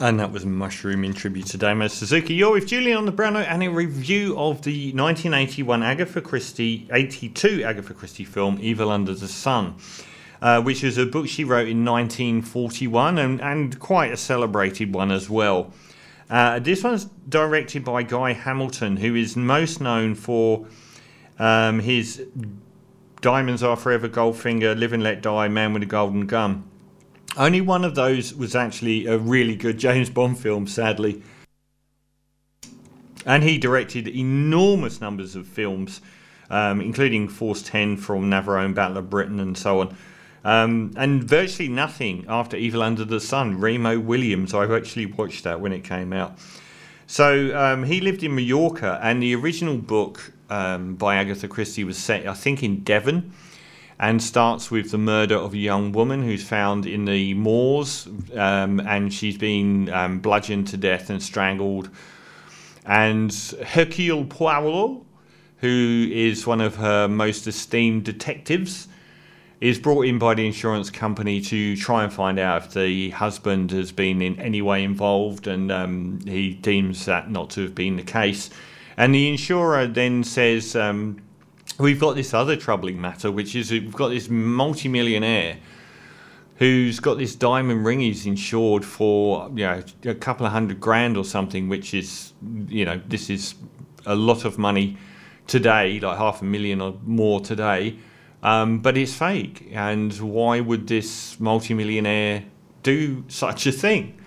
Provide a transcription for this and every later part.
And that was Mushroom in tribute to Damo Suzuki. You're with Julian Lebrano and a review of the 1981 Agatha Christie, 82 Agatha Christie film, Evil Under the Sun, uh, which is a book she wrote in 1941 and, and quite a celebrated one as well. Uh, this one's directed by Guy Hamilton, who is most known for um, his Diamonds Are Forever, Goldfinger, Live and Let Die, Man with a Golden Gun. Only one of those was actually a really good James Bond film, sadly. And he directed enormous numbers of films, um, including Force 10 from Navarone, Battle of Britain, and so on. Um, and virtually nothing after Evil Under the Sun. Remo Williams, I actually watched that when it came out. So um, he lived in Mallorca, and the original book um, by Agatha Christie was set, I think, in Devon and starts with the murder of a young woman who's found in the moors, um, and she's been um, bludgeoned to death and strangled. And Hercule Poirot, who is one of her most esteemed detectives, is brought in by the insurance company to try and find out if the husband has been in any way involved, and um, he deems that not to have been the case. And the insurer then says, um, we've got this other troubling matter, which is we've got this multimillionaire who's got this diamond ring he's insured for you know a couple of hundred grand or something, which is you know this is a lot of money today, like half a million or more today. Um, but it's fake, and why would this multimillionaire do such a thing?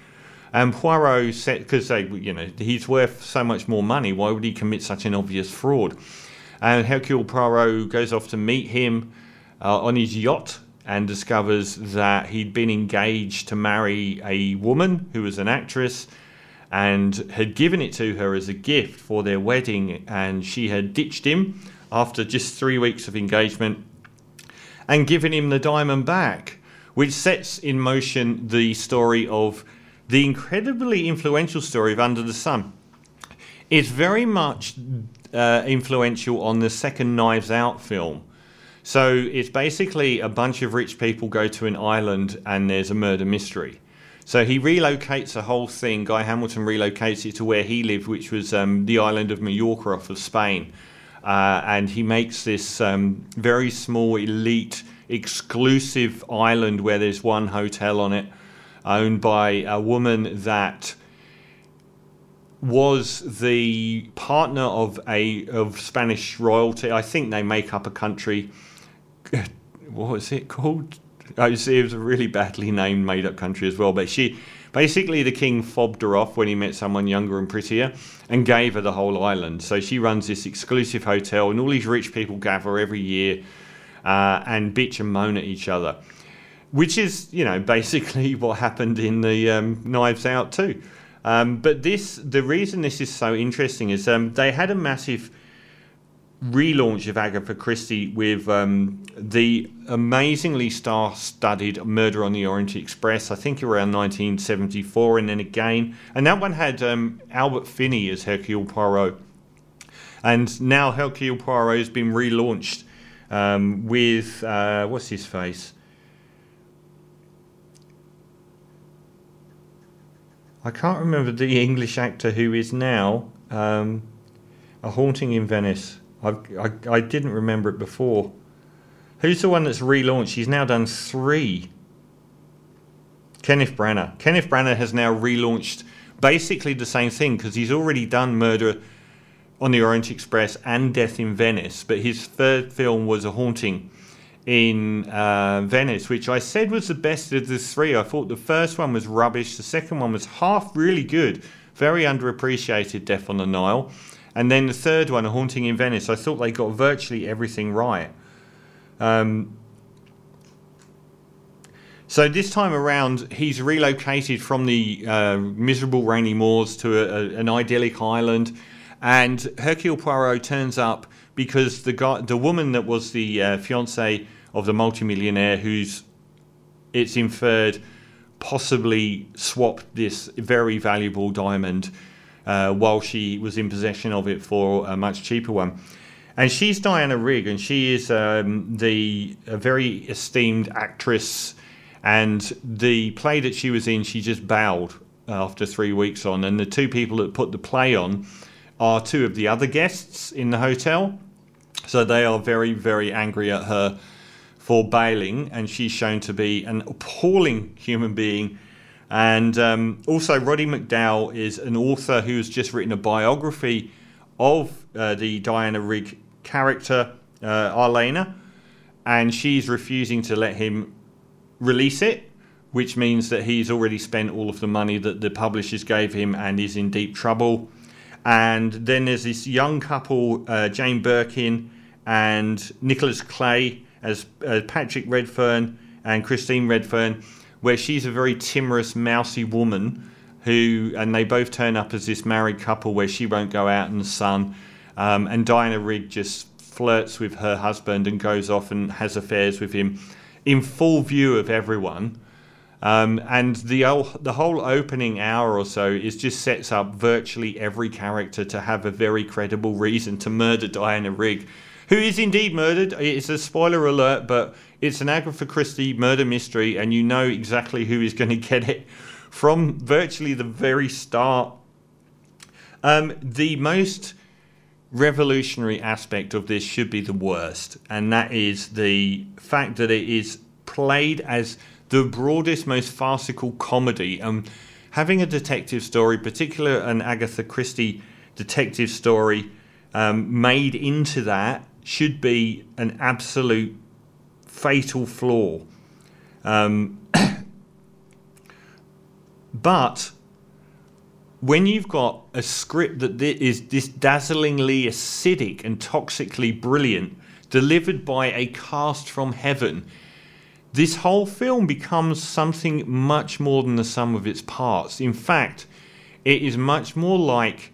And Poirot said, because you know, he's worth so much more money. Why would he commit such an obvious fraud? And Hercule Poirot goes off to meet him uh, on his yacht and discovers that he'd been engaged to marry a woman who was an actress and had given it to her as a gift for their wedding. And she had ditched him after just three weeks of engagement and given him the diamond back, which sets in motion the story of the incredibly influential story of Under the Sun. It's very much uh, influential on the second Knives Out film. So it's basically a bunch of rich people go to an island and there's a murder mystery. So he relocates the whole thing. Guy Hamilton relocates it to where he lived, which was um, the island of Mallorca off of Spain. Uh, and he makes this um, very small, elite, exclusive island where there's one hotel on it, owned by a woman that was the partner of a of Spanish royalty. I think they make up a country. What was it called? it was a really badly named made up country as well. But she basically the king fobbed her off when he met someone younger and prettier and gave her the whole island. So she runs this exclusive hotel, and all these rich people gather every year uh, and bitch and moan at each other, which is you know basically what happened in the um, Knives Out too. Um, but this, the reason this is so interesting is um, they had a massive relaunch of Agatha Christie with um, the amazingly star-studded Murder on the Orient Express. I think around 1974, and then again, and that one had um, Albert Finney as Hercule Poirot. And now Hercule Poirot has been relaunched um, with uh, what's his face? I can't remember the English actor who is now um, a haunting in Venice. I, I, I didn't remember it before. Who's the one that's relaunched? He's now done three. Kenneth Branagh. Kenneth Branagh has now relaunched basically the same thing because he's already done Murder on the Orient Express and Death in Venice, but his third film was A Haunting in uh, Venice, which I said was the best of the three. I thought the first one was rubbish, the second one was half really good, very underappreciated Death on the Nile, and then the third one, A Haunting in Venice, I thought they got virtually everything right. Um, so this time around, he's relocated from the uh, miserable rainy moors to a, a, an idyllic island, and Hercule Poirot turns up because the guy, the woman that was the uh, fiance of the multimillionaire who's it's inferred possibly swapped this very valuable diamond uh, while she was in possession of it for a much cheaper one. And she's Diana Rigg, and she is um, the very esteemed actress. And the play that she was in, she just bowed after three weeks on, and the two people that put the play on are two of the other guests in the hotel. So they are very, very angry at her for bailing, and she's shown to be an appalling human being. And um, also, Roddy McDowall is an author who's just written a biography of uh, the Diana Rigg character, uh, Arlena, and she's refusing to let him release it, which means that he's already spent all of the money that the publishers gave him and is in deep trouble. And then there's this young couple, uh, Jane Birkin and Nicholas Clay, as uh, Patrick Redfern and Christine Redfern, where she's a very timorous, mousy woman who, and they both turn up as this married couple where she won't go out in the sun. Um, and Diana Rigg just flirts with her husband and goes off and has affairs with him in full view of everyone. Um, and the the whole opening hour or so is just sets up virtually every character to have a very credible reason to murder Diana Rigg who is indeed murdered. It's a spoiler alert, but it's an Agatha Christie murder mystery, and you know exactly who is going to get it from virtually the very start. Um, the most revolutionary aspect of this should be the worst, and that is the fact that it is played as the broadest, most farcical comedy. Um, having a detective story, particularly an Agatha Christie detective story, um, made into that should be an absolute fatal flaw. Um, but when you've got a script that is this dazzlingly acidic and toxically brilliant, delivered by a cast from heaven, this whole film becomes something much more than the sum of its parts. In fact, it is much more like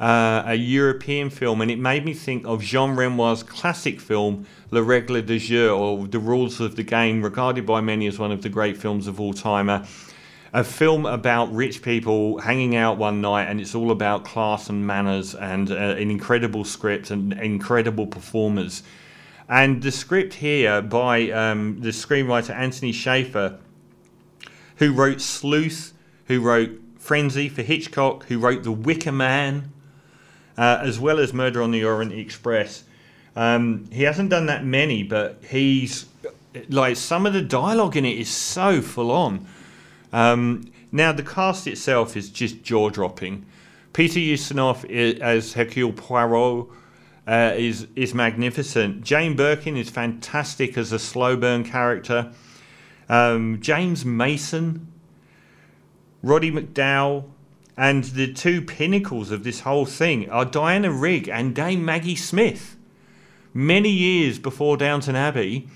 uh, a European film, and it made me think of Jean Renoir's classic film Le Règle du Jeu, or The Rules of the Game, regarded by many as one of the great films of all time. Uh, a film about rich people hanging out one night, and it's all about class and manners, and uh, an incredible script and incredible performers. And the script here by um, the screenwriter Anthony Shaffer, who wrote Sleuth, who wrote Frenzy for Hitchcock, who wrote The Wicker Man, uh, as well as Murder on the Orient Express. Um, he hasn't done that many, but he's like some of the dialogue in it is so full on. Um, now the cast itself is just jaw dropping. Peter Ustinov as Hercule Poirot uh, is is magnificent. Jane Birkin is fantastic as a slow burn character. Um, James Mason, Roddy McDowall, and the two pinnacles of this whole thing are Diana Rigg and Dame Maggie Smith. Many years before Downton Abbey,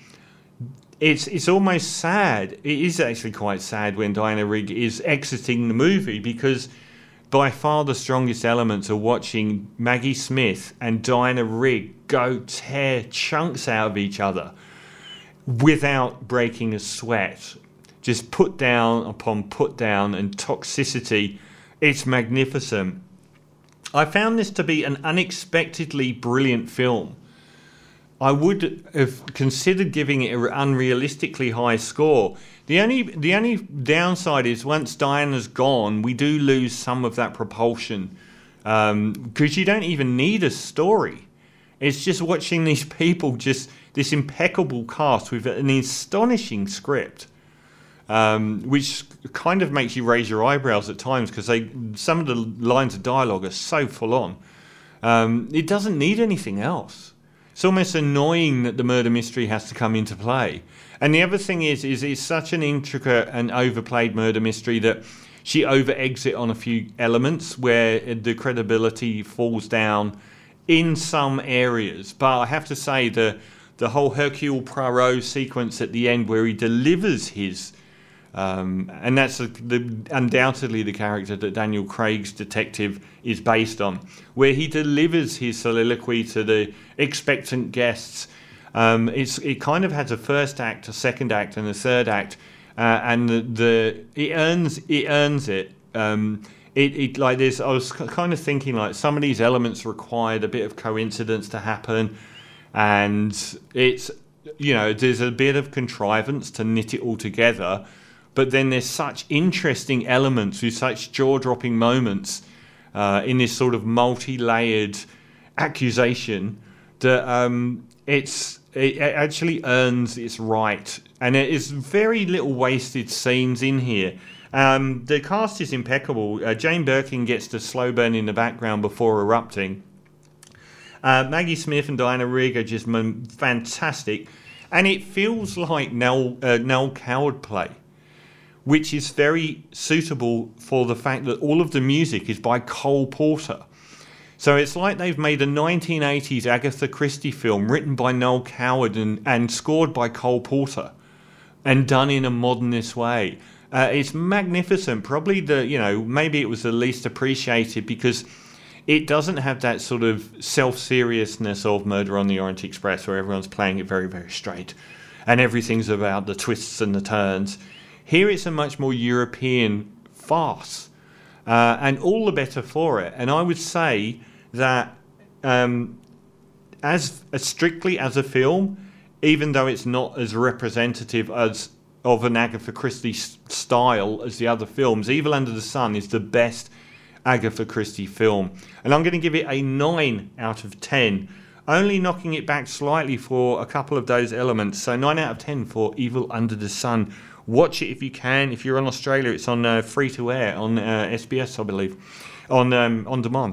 it's it's almost sad. It is actually quite sad when Diana Rigg is exiting the movie because by far the strongest elements are watching Maggie Smith and Diana Rigg go tear chunks out of each other without breaking a sweat. Just put down upon put down and toxicity it's magnificent. I found this to be an unexpectedly brilliant film. I would have considered giving it an unrealistically high score. The only the only downside is once Diana's gone, we do lose some of that propulsion because um, you don't even need a story. It's just watching these people, just this impeccable cast with an astonishing script um, which kind of makes you raise your eyebrows at times because they some of the lines of dialogue are so full on. Um, it doesn't need anything else. It's almost annoying that the murder mystery has to come into play. And the other thing is, is it's such an intricate and overplayed murder mystery that she over it on a few elements where the credibility falls down in some areas. But I have to say the the whole Hercule Poirot sequence at the end where he delivers his um, and that's a, the, undoubtedly the character that Daniel Craig's detective is based on, where he delivers his soliloquy to the expectant guests. Um, it kind of has a first act, a second act, and a third act, uh, and the, the it earns it earns it. Um, it, it like this. I was kind of thinking like some of these elements required a bit of coincidence to happen, and it's you know there's a bit of contrivance to knit it all together but then there's such interesting elements with such jaw-dropping moments uh, in this sort of multi-layered accusation that um, it's it actually earns its right, and there is very little wasted scenes in here. Um, the cast is impeccable. Uh, Jane Birkin gets the slow burn in the background before erupting. Uh, Maggie Smith and Diana Rigg are just fantastic, and it feels like Noel, uh, Noel Coward play, which is very suitable for the fact that all of the music is by Cole Porter. So it's like they've made a 1980s Agatha Christie film written by Noel Coward and, and scored by Cole Porter and done in a modernist way. Uh, it's magnificent. Probably the, you know, maybe it was the least appreciated because it doesn't have that sort of self seriousness of Murder on the Orient Express where everyone's playing it very, very straight and everything's about the twists and the turns. Here it's a much more European farce. Uh, and all the better for it. And I would say that um, as, as strictly as a film, even though it's not as representative as of an Agatha Christie style as the other films, Evil Under the Sun is the best Agatha Christie film. And I'm going to give it a 9 out of 10, only knocking it back slightly for a couple of those elements. So 9 out of 10 for Evil Under the Sun. Watch it if you can. If you're in Australia, it's on uh, free to air on uh, SBS, I believe, on um, on demand.